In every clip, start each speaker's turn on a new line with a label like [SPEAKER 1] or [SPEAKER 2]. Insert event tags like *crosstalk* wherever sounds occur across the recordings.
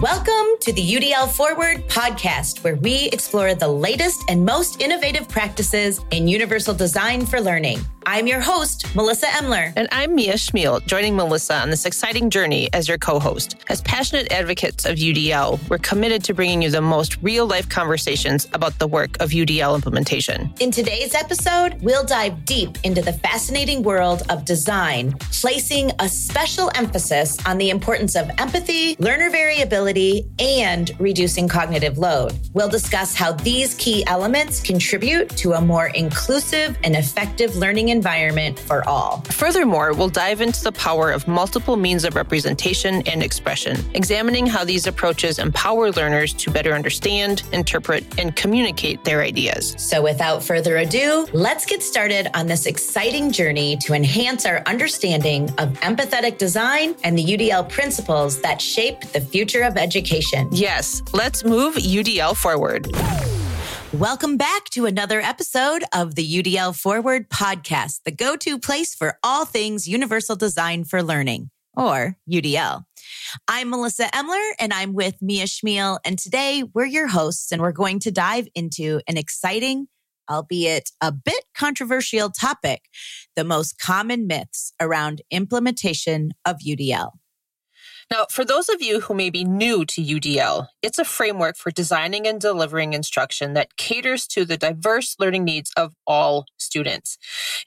[SPEAKER 1] Welcome to the UDL Forward podcast, where we explore the latest and most innovative practices in universal design for learning. I'm your host, Melissa Emler.
[SPEAKER 2] And I'm Mia Chmiel, joining Melissa on this exciting journey as your co host. As passionate advocates of UDL, we're committed to bringing you the most real life conversations about the work of UDL implementation.
[SPEAKER 1] In today's episode, we'll dive deep into the fascinating world of design, placing a special emphasis on the importance of empathy, learner variability, and reducing cognitive load. We'll discuss how these key elements contribute to a more inclusive and effective learning environment for all.
[SPEAKER 2] Furthermore, we'll dive into the power of multiple means of representation and expression, examining how these approaches empower learners to better understand, interpret, and communicate their ideas.
[SPEAKER 1] So, without further ado, let's get started on this exciting journey to enhance our understanding of empathetic design and the UDL principles that shape the future of education.
[SPEAKER 2] Yes, let's move UDL forward.
[SPEAKER 1] Welcome back to another episode of the UDL Forward podcast, the go to place for all things universal design for learning, or UDL. I'm Melissa Emler and I'm with Mia Chmiel. And today we're your hosts and we're going to dive into an exciting, albeit a bit controversial topic the most common myths around implementation of UDL.
[SPEAKER 2] Now, for those of you who may be new to UDL, it's a framework for designing and delivering instruction that caters to the diverse learning needs of all students.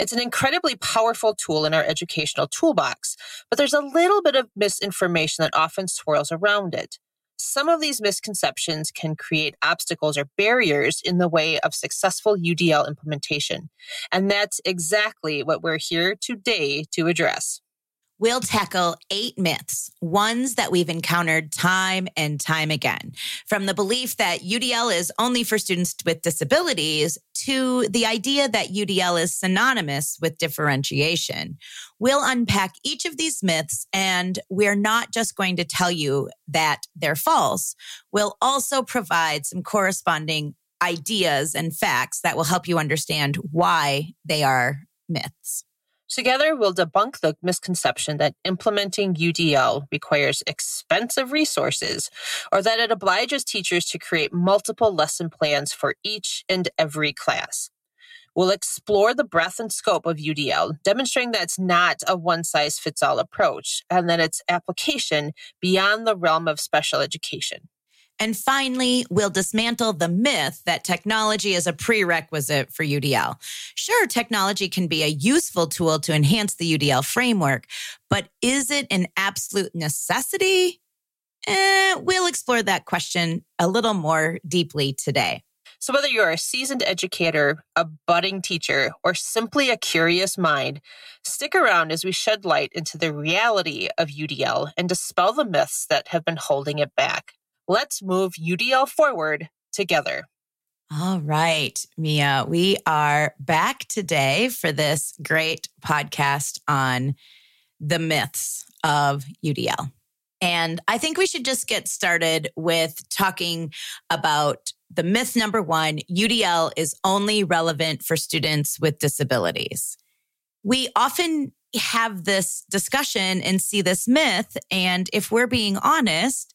[SPEAKER 2] It's an incredibly powerful tool in our educational toolbox, but there's a little bit of misinformation that often swirls around it. Some of these misconceptions can create obstacles or barriers in the way of successful UDL implementation. And that's exactly what we're here today to address
[SPEAKER 1] we'll tackle eight myths, ones that we've encountered time and time again. From the belief that UDL is only for students with disabilities to the idea that UDL is synonymous with differentiation. We'll unpack each of these myths, and we're not just going to tell you that they're false. We'll also provide some corresponding ideas and facts that will help you understand why they are myths.
[SPEAKER 2] Together, we'll debunk the misconception that implementing UDL requires expensive resources or that it obliges teachers to create multiple lesson plans for each and every class. We'll explore the breadth and scope of UDL, demonstrating that it's not a one size fits all approach and that its application beyond the realm of special education.
[SPEAKER 1] And finally, we'll dismantle the myth that technology is a prerequisite for UDL. Sure, technology can be a useful tool to enhance the UDL framework, but is it an absolute necessity? Eh, we'll explore that question a little more deeply today.
[SPEAKER 2] So, whether you're a seasoned educator, a budding teacher, or simply a curious mind, stick around as we shed light into the reality of UDL and dispel the myths that have been holding it back. Let's move UDL forward together.
[SPEAKER 1] All right, Mia, we are back today for this great podcast on the myths of UDL. And I think we should just get started with talking about the myth number one UDL is only relevant for students with disabilities. We often have this discussion and see this myth. And if we're being honest,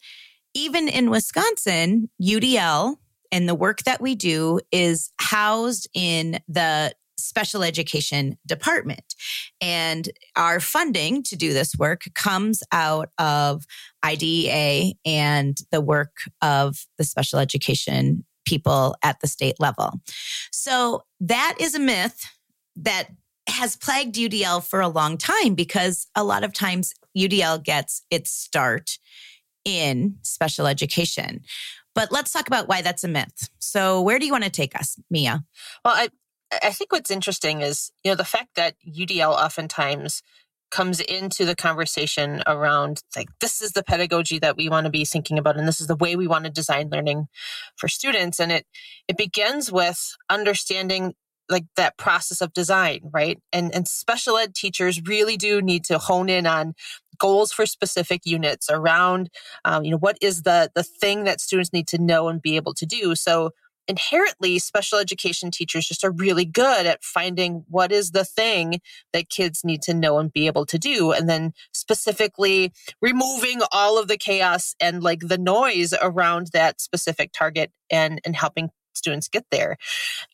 [SPEAKER 1] even in Wisconsin, UDL and the work that we do is housed in the special education department. And our funding to do this work comes out of IDEA and the work of the special education people at the state level. So that is a myth that has plagued UDL for a long time because a lot of times UDL gets its start in special education. But let's talk about why that's a myth. So, where do you want to take us, Mia?
[SPEAKER 2] Well, I, I think what's interesting is, you know, the fact that UDL oftentimes comes into the conversation around like this is the pedagogy that we want to be thinking about and this is the way we want to design learning for students and it it begins with understanding like that process of design right and and special ed teachers really do need to hone in on goals for specific units around um, you know what is the the thing that students need to know and be able to do. So inherently special education teachers just are really good at finding what is the thing that kids need to know and be able to do and then specifically removing all of the chaos and like the noise around that specific target and and helping students get there.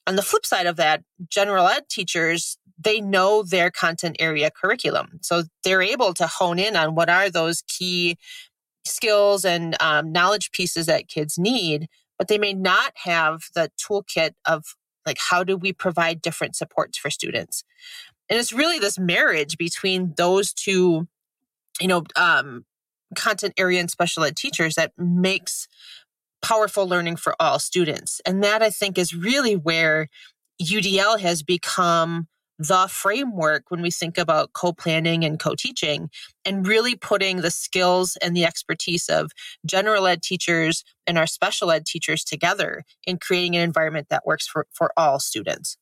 [SPEAKER 2] On the flip side of that general ed teachers they know their content area curriculum. So they're able to hone in on what are those key skills and um, knowledge pieces that kids need but they may not have the toolkit of like how do we provide different supports for students? And it's really this marriage between those two you know um, content area and special ed teachers that makes powerful learning for all students. And that i think is really where udl has become the framework when we think about co planning and co teaching, and really putting the skills and the expertise of general ed teachers and our special ed teachers together in creating an environment that works for, for all students.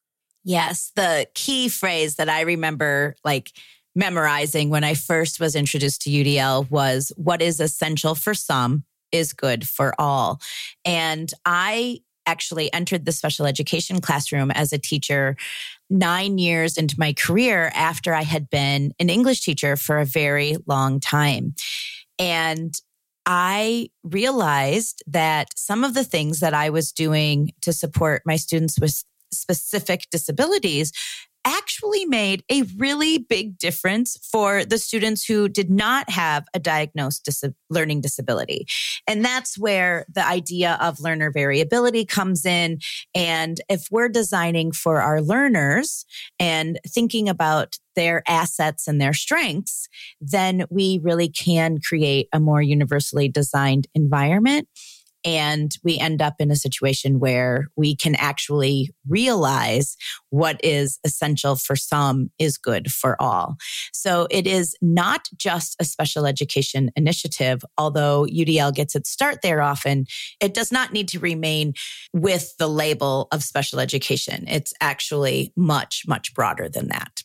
[SPEAKER 1] Yes. The key phrase that I remember, like, memorizing when I first was introduced to UDL was what is essential for some is good for all. And I actually entered the special education classroom as a teacher nine years into my career after I had been an English teacher for a very long time. And I realized that some of the things that I was doing to support my students with specific disabilities actually made a really big difference for the students who did not have a diagnosed dis- learning disability. And that's where the idea of learner variability comes in. And if we're designing for our learners and thinking about their assets and their strengths, then we really can create a more universally designed environment and we end up in a situation where we can actually realize what is essential for some is good for all. So it is not just a special education initiative, although UDL gets its start there often. It does not need to remain with the label of special education. It's actually much, much broader than that.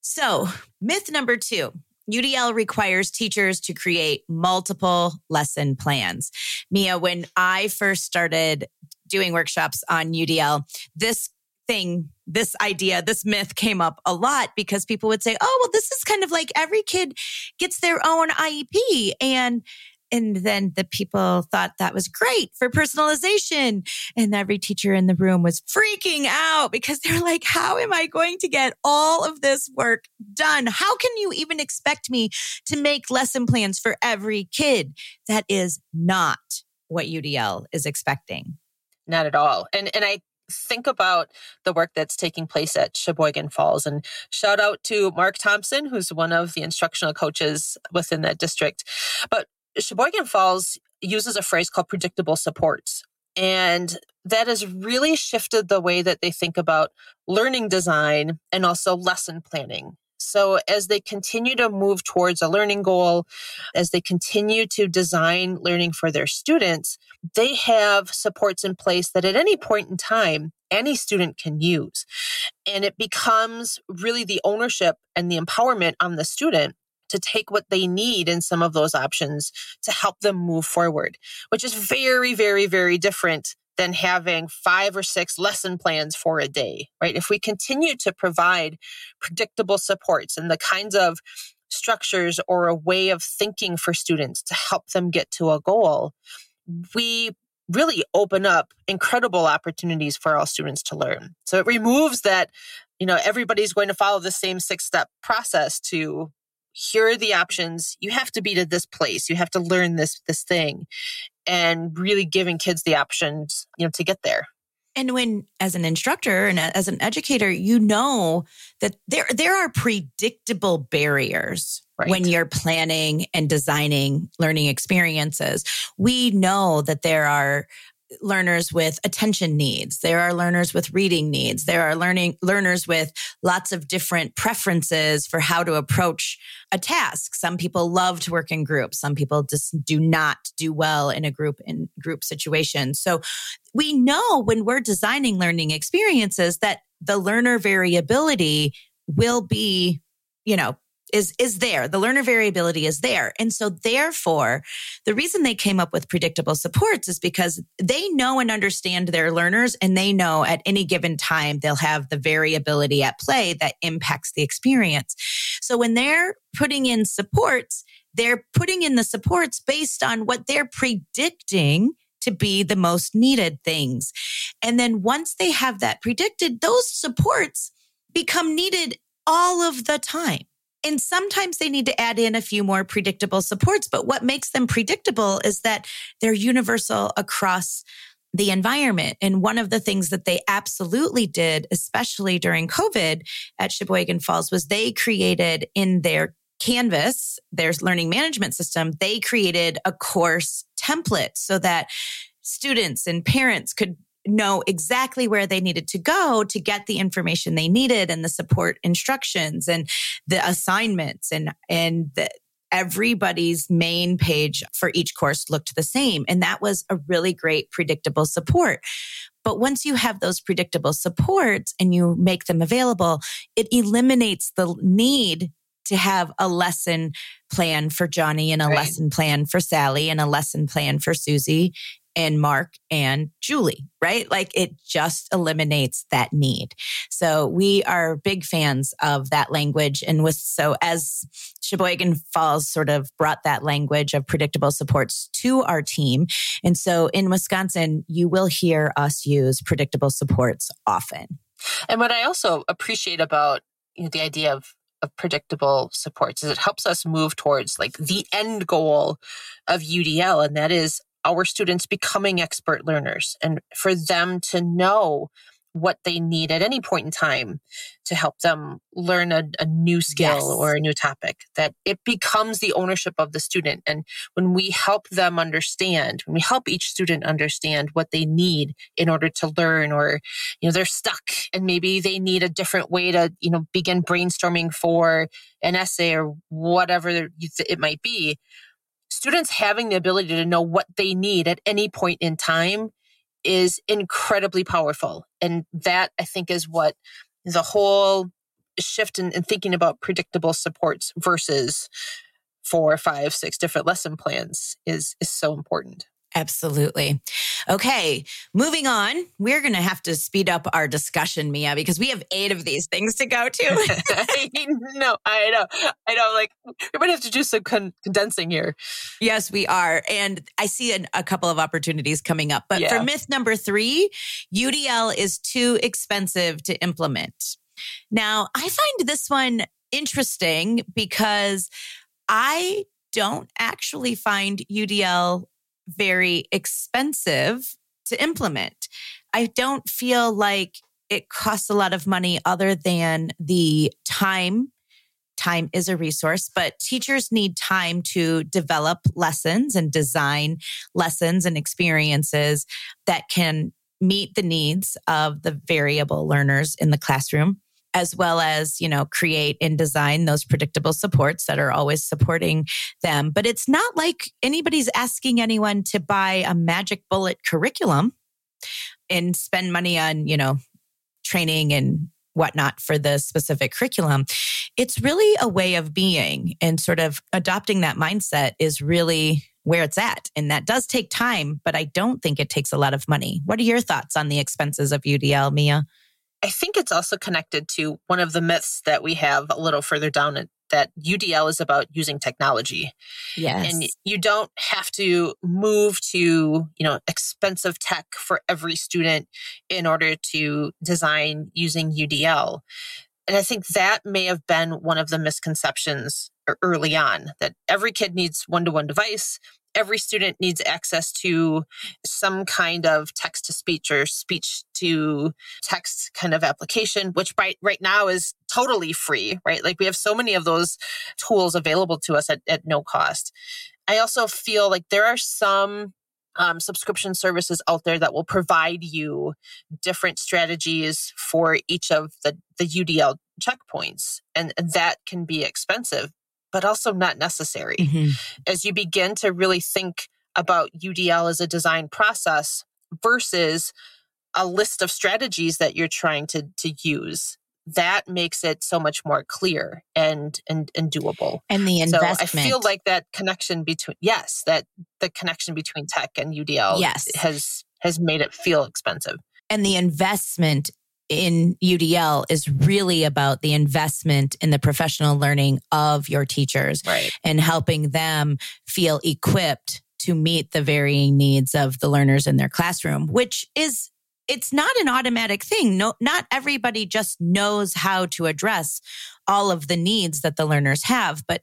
[SPEAKER 1] So, myth number two UDL requires teachers to create multiple lesson plans. Mia, when I first started doing workshops on UDL, this thing, this idea, this myth came up a lot because people would say, oh, well, this is kind of like every kid gets their own IEP. And and then the people thought that was great for personalization. And every teacher in the room was freaking out because they're like, how am I going to get all of this work done? How can you even expect me to make lesson plans for every kid? That is not what UDL is expecting.
[SPEAKER 2] Not at all. And and I think about the work that's taking place at Sheboygan Falls. And shout out to Mark Thompson, who's one of the instructional coaches within that district. But Sheboygan Falls uses a phrase called predictable supports. And that has really shifted the way that they think about learning design and also lesson planning. So, as they continue to move towards a learning goal, as they continue to design learning for their students, they have supports in place that at any point in time, any student can use. And it becomes really the ownership and the empowerment on the student to take what they need in some of those options to help them move forward, which is very, very, very different than having five or six lesson plans for a day, right? If we continue to provide predictable supports and the kinds of structures or a way of thinking for students to help them get to a goal, we really open up incredible opportunities for all students to learn. So it removes that, you know, everybody's going to follow the same six step process to here are the options. You have to be to this place. You have to learn this this thing and really giving kids the options you know to get there.
[SPEAKER 1] And when as an instructor and as an educator you know that there there are predictable barriers right. when you're planning and designing learning experiences. We know that there are learners with attention needs. There are learners with reading needs. There are learning learners with lots of different preferences for how to approach a task. Some people love to work in groups. Some people just do not do well in a group in group situation. So we know when we're designing learning experiences that the learner variability will be, you know, is is there. The learner variability is there. And so therefore the reason they came up with predictable supports is because they know and understand their learners and they know at any given time they'll have the variability at play that impacts the experience. So when they're putting in supports they're putting in the supports based on what they're predicting to be the most needed things. And then once they have that predicted those supports become needed all of the time and sometimes they need to add in a few more predictable supports. But what makes them predictable is that they're universal across the environment. And one of the things that they absolutely did, especially during COVID at Sheboygan Falls, was they created in their Canvas, their learning management system, they created a course template so that students and parents could know exactly where they needed to go to get the information they needed and the support instructions and the assignments and and the, everybody's main page for each course looked the same. And that was a really great predictable support. But once you have those predictable supports and you make them available it eliminates the need to have a lesson plan for Johnny and a right. lesson plan for Sally and a lesson plan for Susie and Mark and Julie, right? Like it just eliminates that need. So we are big fans of that language. And with, so as Sheboygan Falls sort of brought that language of predictable supports to our team. And so in Wisconsin, you will hear us use predictable supports often.
[SPEAKER 2] And what I also appreciate about you know, the idea of of predictable supports is it helps us move towards like the end goal of UDL and that is our students becoming expert learners and for them to know what they need at any point in time to help them learn a, a new skill yes. or a new topic that it becomes the ownership of the student and when we help them understand when we help each student understand what they need in order to learn or you know they're stuck and maybe they need a different way to you know begin brainstorming for an essay or whatever it might be students having the ability to know what they need at any point in time is incredibly powerful. And that I think is what the whole shift in, in thinking about predictable supports versus four, five, six different lesson plans is is so important.
[SPEAKER 1] Absolutely. Okay, moving on. We're going to have to speed up our discussion, Mia, because we have eight of these things to go to. *laughs*
[SPEAKER 2] I know, I know, I know. Like, we're going to have to do some con- condensing here.
[SPEAKER 1] Yes, we are. And I see an, a couple of opportunities coming up. But yeah. for myth number three, UDL is too expensive to implement. Now, I find this one interesting because I don't actually find UDL very expensive to implement. I don't feel like it costs a lot of money other than the time. Time is a resource, but teachers need time to develop lessons and design lessons and experiences that can meet the needs of the variable learners in the classroom as well as, you know, create and design those predictable supports that are always supporting them. But it's not like anybody's asking anyone to buy a magic bullet curriculum and spend money on, you know, training and whatnot for the specific curriculum. It's really a way of being and sort of adopting that mindset is really where it's at. And that does take time, but I don't think it takes a lot of money. What are your thoughts on the expenses of UDL, Mia?
[SPEAKER 2] I think it's also connected to one of the myths that we have a little further down that UDL is about using technology.
[SPEAKER 1] Yes.
[SPEAKER 2] And you don't have to move to, you know, expensive tech for every student in order to design using UDL. And I think that may have been one of the misconceptions early on that every kid needs one to one device every student needs access to some kind of text to speech or speech to text kind of application, which right, right now is totally free, right? Like we have so many of those tools available to us at, at no cost. I also feel like there are some um, subscription services out there that will provide you different strategies for each of the, the UDL checkpoints. And, that can be expensive but also not necessary. Mm-hmm. As you begin to really think about UDL as a design process versus a list of strategies that you're trying to, to use, that makes it so much more clear and and and doable.
[SPEAKER 1] And the investment.
[SPEAKER 2] So I feel like that connection between yes, that the connection between tech and UDL
[SPEAKER 1] yes.
[SPEAKER 2] has has made it feel expensive.
[SPEAKER 1] And the investment in UDL is really about the investment in the professional learning of your teachers
[SPEAKER 2] right.
[SPEAKER 1] and helping them feel equipped to meet the varying needs of the learners in their classroom, which is it's not an automatic thing. No, not everybody just knows how to address all of the needs that the learners have, but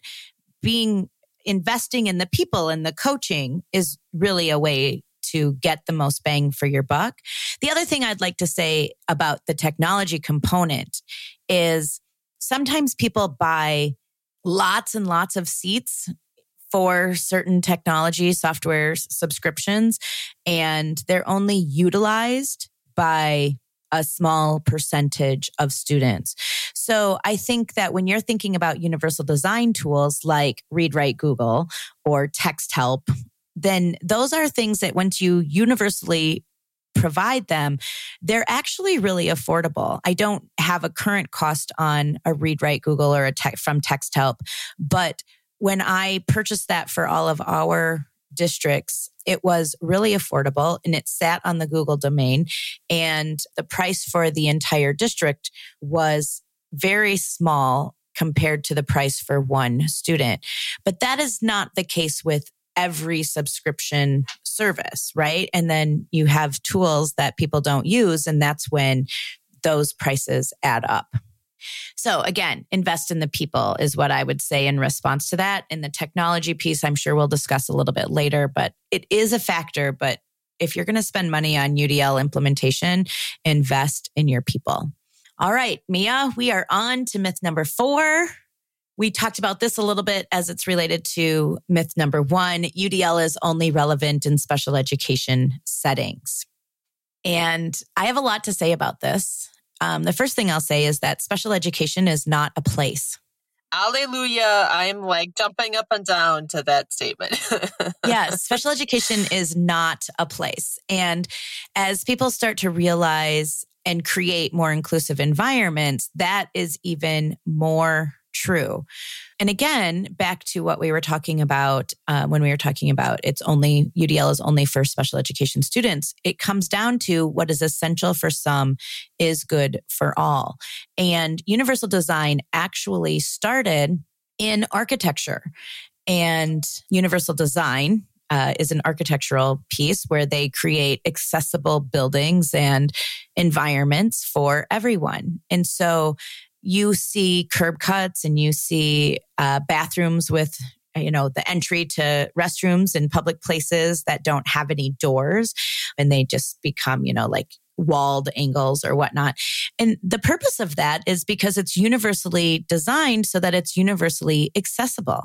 [SPEAKER 1] being investing in the people and the coaching is really a way to get the most bang for your buck. The other thing I'd like to say about the technology component is sometimes people buy lots and lots of seats for certain technology software subscriptions and they're only utilized by a small percentage of students. So I think that when you're thinking about universal design tools like Read Write Google or Texthelp, then those are things that once you universally provide them, they're actually really affordable. I don't have a current cost on a Read Write Google or a tech from Texthelp, but when I purchased that for all of our districts, it was really affordable and it sat on the Google domain. And the price for the entire district was very small compared to the price for one student. But that is not the case with every subscription service, right? And then you have tools that people don't use, and that's when those prices add up. So again, invest in the people is what I would say in response to that. In the technology piece, I'm sure we'll discuss a little bit later, but it is a factor. But if you're going to spend money on UDL implementation, invest in your people. All right, Mia, we are on to myth number four. We talked about this a little bit as it's related to myth number one. UDL is only relevant in special education settings. And I have a lot to say about this. Um, the first thing I'll say is that special education is not a place.
[SPEAKER 2] Alleluia. I'm like jumping up and down to that statement. *laughs*
[SPEAKER 1] yes, special education is not a place. And as people start to realize and create more inclusive environments, that is even more true. And again, back to what we were talking about uh, when we were talking about it's only UDL is only for special education students. It comes down to what is essential for some is good for all. And universal design actually started in architecture and universal design uh, is an architectural piece where they create accessible buildings and environments for everyone. And so you see curb cuts and you see uh, bathrooms with you know the entry to restrooms in public places that don't have any doors and they just become you know like walled angles or whatnot. And the purpose of that is because it's universally designed so that it's universally accessible.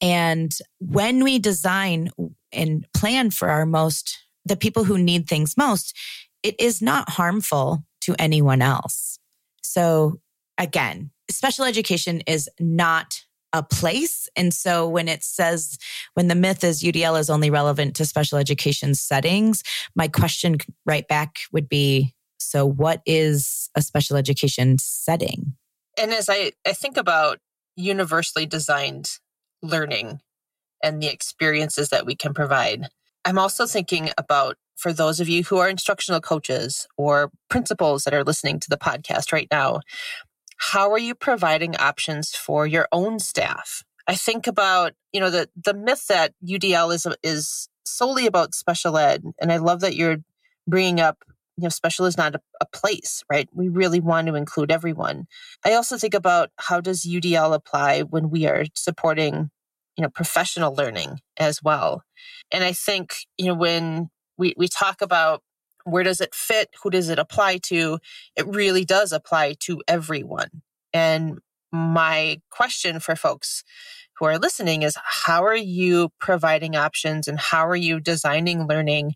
[SPEAKER 1] And when we design and plan for our most the people who need things most it is not harmful to anyone else. So again, special education is not a place. And so when it says, when the myth is UDL is only relevant to special education settings, my question right back would be so what is a special education setting?
[SPEAKER 2] And as I, I think about universally designed learning and the experiences that we can provide, I'm also thinking about for those of you who are instructional coaches or principals that are listening to the podcast right now, how are you providing options for your own staff? I think about, you know, the, the myth that UDL is, is solely about special ed. And I love that you're bringing up, you know, special is not a, a place, right? We really want to include everyone. I also think about how does UDL apply when we are supporting, you know, professional learning as well. And I think, you know, when we, we talk about where does it fit? Who does it apply to? It really does apply to everyone. And my question for folks who are listening is how are you providing options and how are you designing learning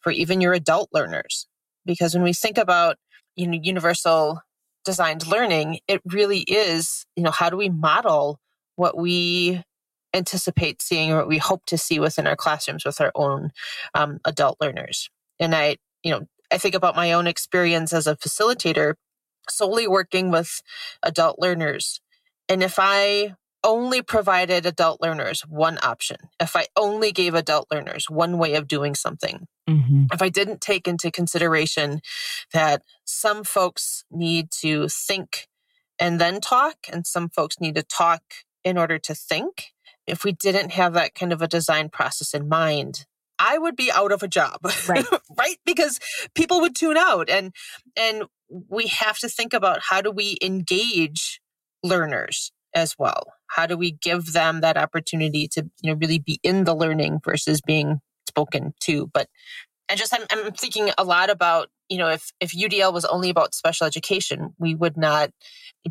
[SPEAKER 2] for even your adult learners? Because when we think about you know, universal designed learning, it really is, you know, how do we model what we anticipate seeing or what we hope to see within our classrooms with our own um, adult learners? And I, you know, I think about my own experience as a facilitator solely working with adult learners, and if I only provided adult learners one option, if I only gave adult learners one way of doing something, mm-hmm. if I didn't take into consideration that some folks need to think and then talk, and some folks need to talk in order to think, if we didn't have that kind of a design process in mind, I would be out of a job. Right. *laughs* right? Because people would tune out and and we have to think about how do we engage learners as well? How do we give them that opportunity to, you know, really be in the learning versus being spoken to? But and just I'm, I'm thinking a lot about, you know, if if UDL was only about special education, we would not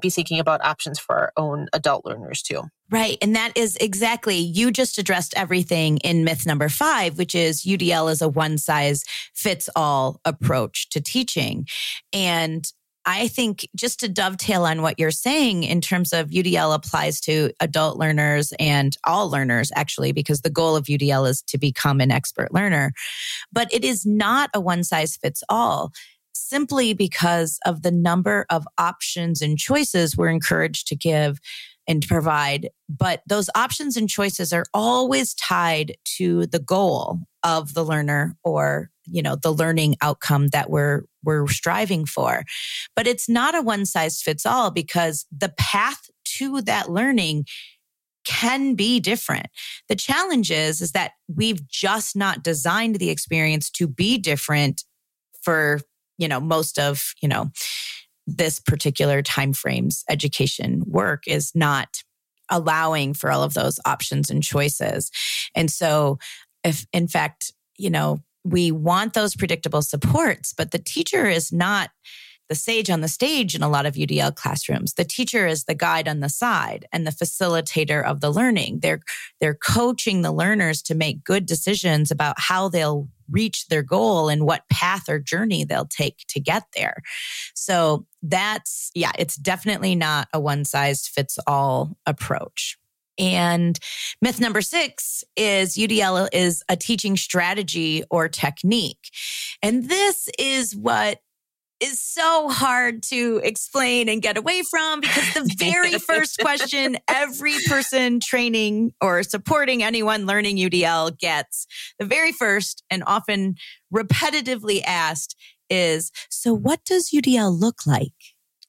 [SPEAKER 2] be thinking about options for our own adult learners too.
[SPEAKER 1] Right. And that is exactly, you just addressed everything in myth number five, which is UDL is a one size fits all approach to teaching. And I think just to dovetail on what you're saying in terms of UDL applies to adult learners and all learners, actually, because the goal of UDL is to become an expert learner. But it is not a one size fits all simply because of the number of options and choices we're encouraged to give and provide. But those options and choices are always tied to the goal of the learner or you know the learning outcome that we're we're striving for but it's not a one size fits all because the path to that learning can be different the challenge is is that we've just not designed the experience to be different for you know most of you know this particular time frames education work is not allowing for all of those options and choices. And so if in fact you know we want those predictable supports, but the teacher is not the sage on the stage in a lot of UDL classrooms. The teacher is the guide on the side and the facilitator of the learning. They're, they're coaching the learners to make good decisions about how they'll reach their goal and what path or journey they'll take to get there. So that's, yeah, it's definitely not a one size fits all approach. And myth number six is UDL is a teaching strategy or technique. And this is what is so hard to explain and get away from because the very first question *laughs* every person training or supporting anyone learning UDL gets, the very first and often repetitively asked is So, what does UDL look like?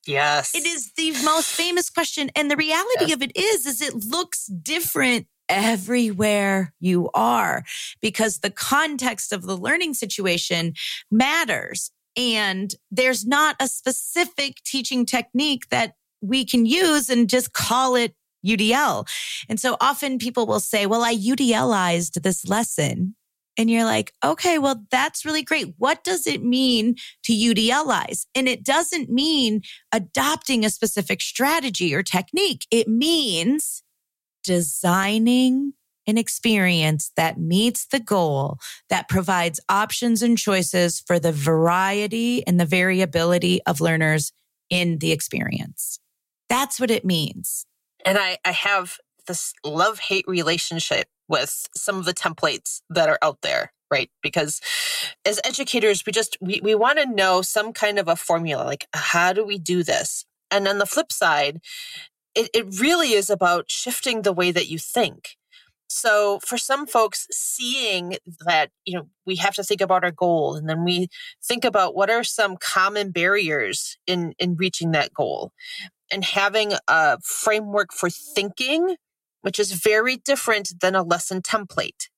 [SPEAKER 2] Yes.
[SPEAKER 1] It is the most famous question. And the reality yes. of it is, is it looks different everywhere you are because the context of the learning situation matters. And there's not a specific teaching technique that we can use and just call it UDL. And so often people will say, well, I UDLized this lesson. And you're like, okay, well, that's really great. What does it mean to UDLize? And it doesn't mean adopting a specific strategy or technique. It means designing an experience that meets the goal, that provides options and choices for the variety and the variability of learners in the experience. That's what it means.
[SPEAKER 2] And I, I have this love hate relationship with some of the templates that are out there right because as educators we just we, we want to know some kind of a formula like how do we do this and on the flip side it, it really is about shifting the way that you think so for some folks seeing that you know we have to think about our goal and then we think about what are some common barriers in in reaching that goal and having a framework for thinking which is very different than a lesson template.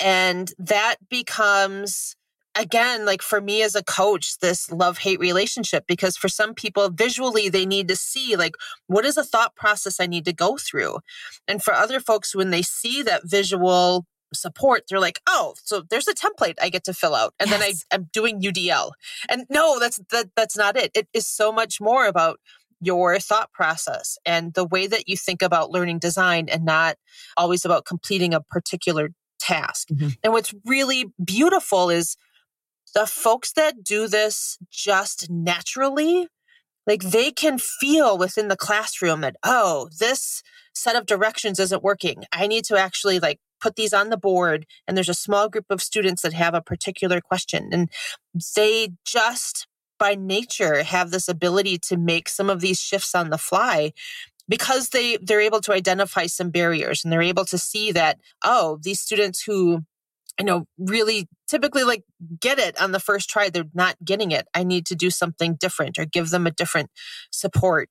[SPEAKER 2] And that becomes, again, like for me as a coach, this love hate relationship, because for some people, visually, they need to see, like, what is a thought process I need to go through? And for other folks, when they see that visual support, they're like, oh, so there's a template I get to fill out. And yes. then I, I'm doing UDL. And no, that's that that's not it. It is so much more about your thought process and the way that you think about learning design and not always about completing a particular task. Mm-hmm. And what's really beautiful is the folks that do this just naturally, like they can feel within the classroom that, oh, this set of directions isn't working. I need to actually like put these on the board. And there's a small group of students that have a particular question and they just by nature have this ability to make some of these shifts on the fly because they they're able to identify some barriers and they're able to see that oh these students who you know really typically like get it on the first try they're not getting it i need to do something different or give them a different support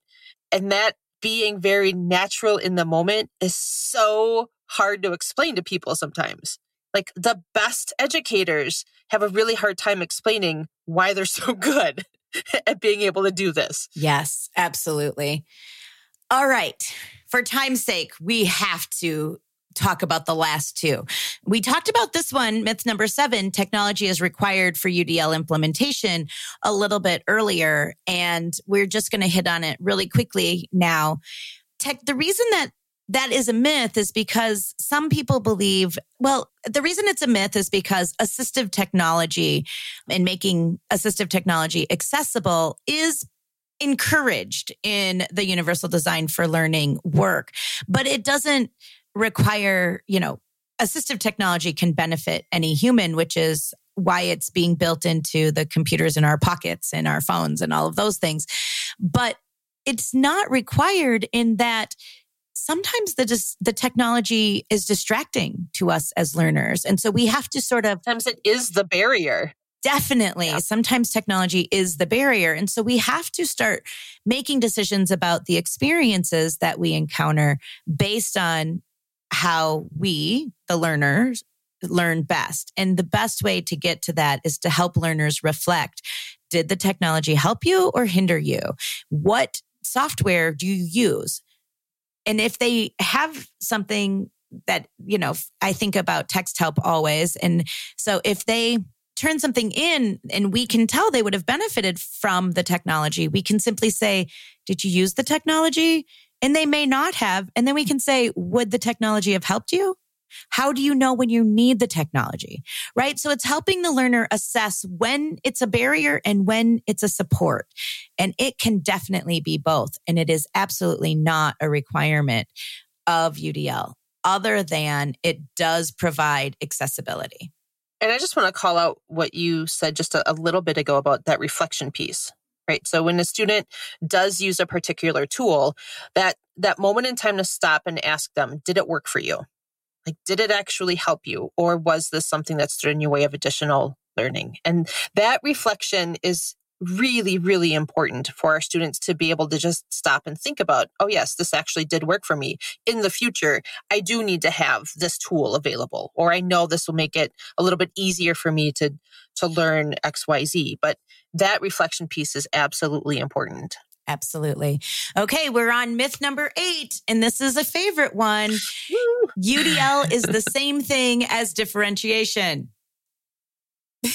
[SPEAKER 2] and that being very natural in the moment is so hard to explain to people sometimes like the best educators have a really hard time explaining why they're *laughs* so good at being able to do this.
[SPEAKER 1] Yes, absolutely. All right. For time's sake, we have to talk about the last two. We talked about this one, myth number seven technology is required for UDL implementation a little bit earlier. And we're just going to hit on it really quickly now. Tech, the reason that that is a myth is because some people believe, well, the reason it's a myth is because assistive technology and making assistive technology accessible is encouraged in the universal design for learning work, but it doesn't require, you know, assistive technology can benefit any human, which is why it's being built into the computers in our pockets and our phones and all of those things. But it's not required in that sometimes the dis- the technology is distracting to us as learners and so we have to sort of
[SPEAKER 2] sometimes it is the barrier
[SPEAKER 1] definitely yeah. sometimes technology is the barrier and so we have to start making decisions about the experiences that we encounter based on how we the learners learn best and the best way to get to that is to help learners reflect did the technology help you or hinder you what software do you use and if they have something that, you know, I think about Texthelp always. And so if they turn something in and we can tell they would have benefited from the technology, we can simply say, Did you use the technology? And they may not have. And then we can say, Would the technology have helped you? How do you know when you need the technology? Right. So it's helping the learner assess when it's a barrier and when it's a support. And it can definitely be both. And it is absolutely not a requirement of UDL other than it does provide accessibility.
[SPEAKER 2] And I just want to call out what you said just a, a little bit ago about that reflection piece right so when a student does use a particular tool that that moment in time to stop and ask them did it work for you like, did it actually help you? Or was this something that stood in your way of additional learning? And that reflection is really, really important for our students to be able to just stop and think about, oh, yes, this actually did work for me. In the future, I do need to have this tool available, or I know this will make it a little bit easier for me to, to learn XYZ. But that reflection piece is absolutely important.
[SPEAKER 1] Absolutely. Okay, we're on myth number eight, and this is a favorite one. UDL *laughs* is the same thing as differentiation. *laughs*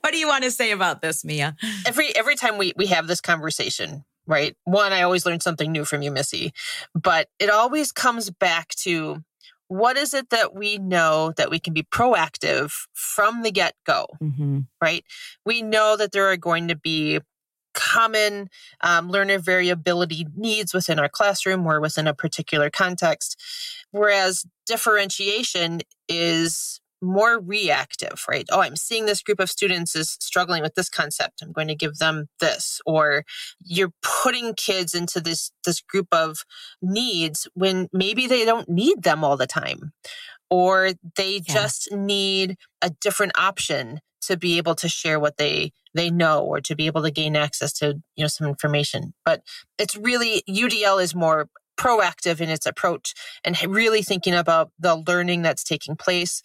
[SPEAKER 1] what do you want to say about this, Mia?
[SPEAKER 2] Every every time we we have this conversation, right? One, I always learn something new from you, Missy, but it always comes back to what is it that we know that we can be proactive from the get go, mm-hmm. right? We know that there are going to be common um, learner variability needs within our classroom or within a particular context. Whereas differentiation is more reactive, right? Oh, I'm seeing this group of students is struggling with this concept. I'm going to give them this. Or you're putting kids into this, this group of needs when maybe they don't need them all the time. Or they yeah. just need a different option to be able to share what they they know or to be able to gain access to you know some information but it's really udl is more proactive in its approach and really thinking about the learning that's taking place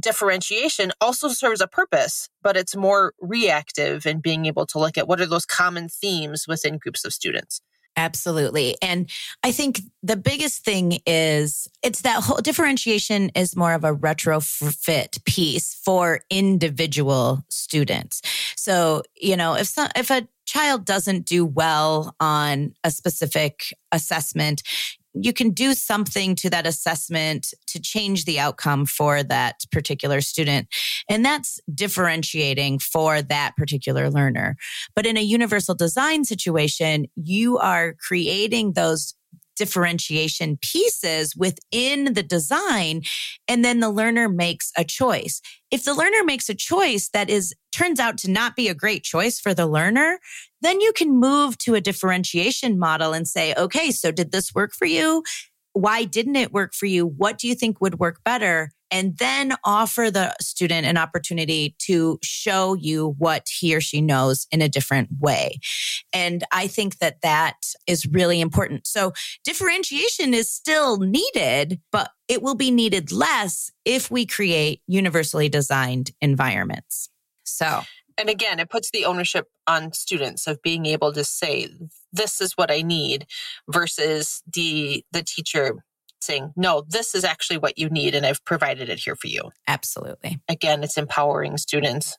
[SPEAKER 2] differentiation also serves a purpose but it's more reactive in being able to look at what are those common themes within groups of students
[SPEAKER 1] Absolutely. And I think the biggest thing is it's that whole differentiation is more of a retrofit piece for individual students. So, you know, if some, if a child doesn't do well on a specific assessment, you can do something to that assessment to change the outcome for that particular student. And that's differentiating for that particular learner. But in a universal design situation, you are creating those differentiation pieces within the design. And then the learner makes a choice. If the learner makes a choice that is turns out to not be a great choice for the learner, then you can move to a differentiation model and say, okay, so did this work for you? Why didn't it work for you? What do you think would work better? and then offer the student an opportunity to show you what he or she knows in a different way. And I think that that is really important. So differentiation is still needed, but it will be needed less if we create universally designed environments. So,
[SPEAKER 2] and again, it puts the ownership on students of being able to say, this is what I need versus the, the teacher saying, no, this is actually what you need, and I've provided it here for you.
[SPEAKER 1] Absolutely.
[SPEAKER 2] Again, it's empowering students.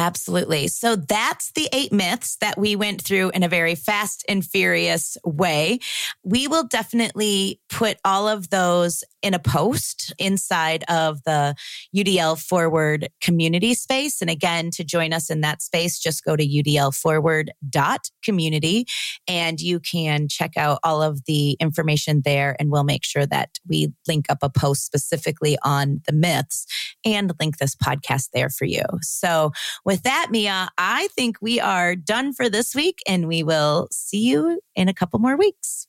[SPEAKER 1] Absolutely. So that's the eight myths that we went through in a very fast and furious way. We will definitely put all of those in a post inside of the UDL Forward community space. And again, to join us in that space, just go to udlforward.community and you can check out all of the information there. And we'll make sure that we link up a post specifically on the myths and link this podcast there for you. So with that, Mia, I think we are done for this week and we will see you in a couple more weeks.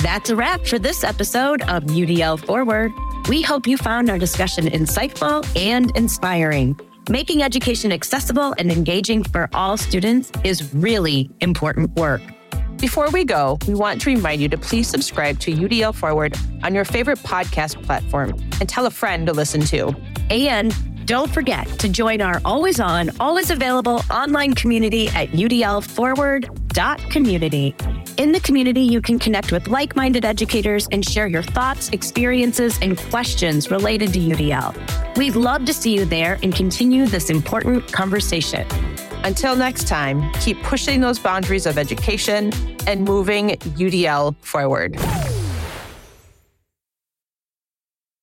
[SPEAKER 3] That's a wrap for this episode of UDL Forward. We hope you found our discussion insightful and inspiring. Making education accessible and engaging for all students is really important work.
[SPEAKER 2] Before we go, we want to remind you to please subscribe to UDL Forward on your favorite podcast platform and tell a friend to listen to.
[SPEAKER 3] And don't forget to join our always on, always available online community at udlforward.community. In the community, you can connect with like minded educators and share your thoughts, experiences, and questions related to UDL. We'd love to see you there and continue this important conversation.
[SPEAKER 2] Until next time, keep pushing those boundaries of education and moving UDL forward.